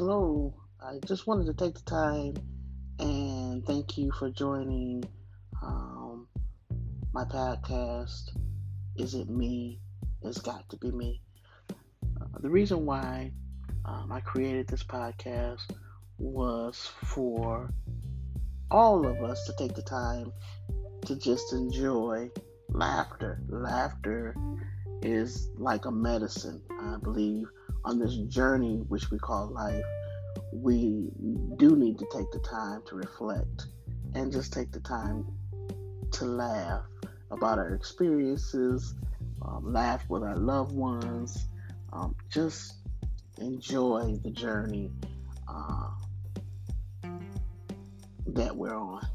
hello. I just wanted to take the time and thank you for joining um, my podcast. Is it me? It's got to be me. Uh, the reason why um, I created this podcast was for all of us to take the time to just enjoy laughter. Laughter is like a medicine, I believe, on this journey which we call life. We do need to take the time to reflect and just take the time to laugh about our experiences, um, laugh with our loved ones, um, just enjoy the journey uh, that we're on.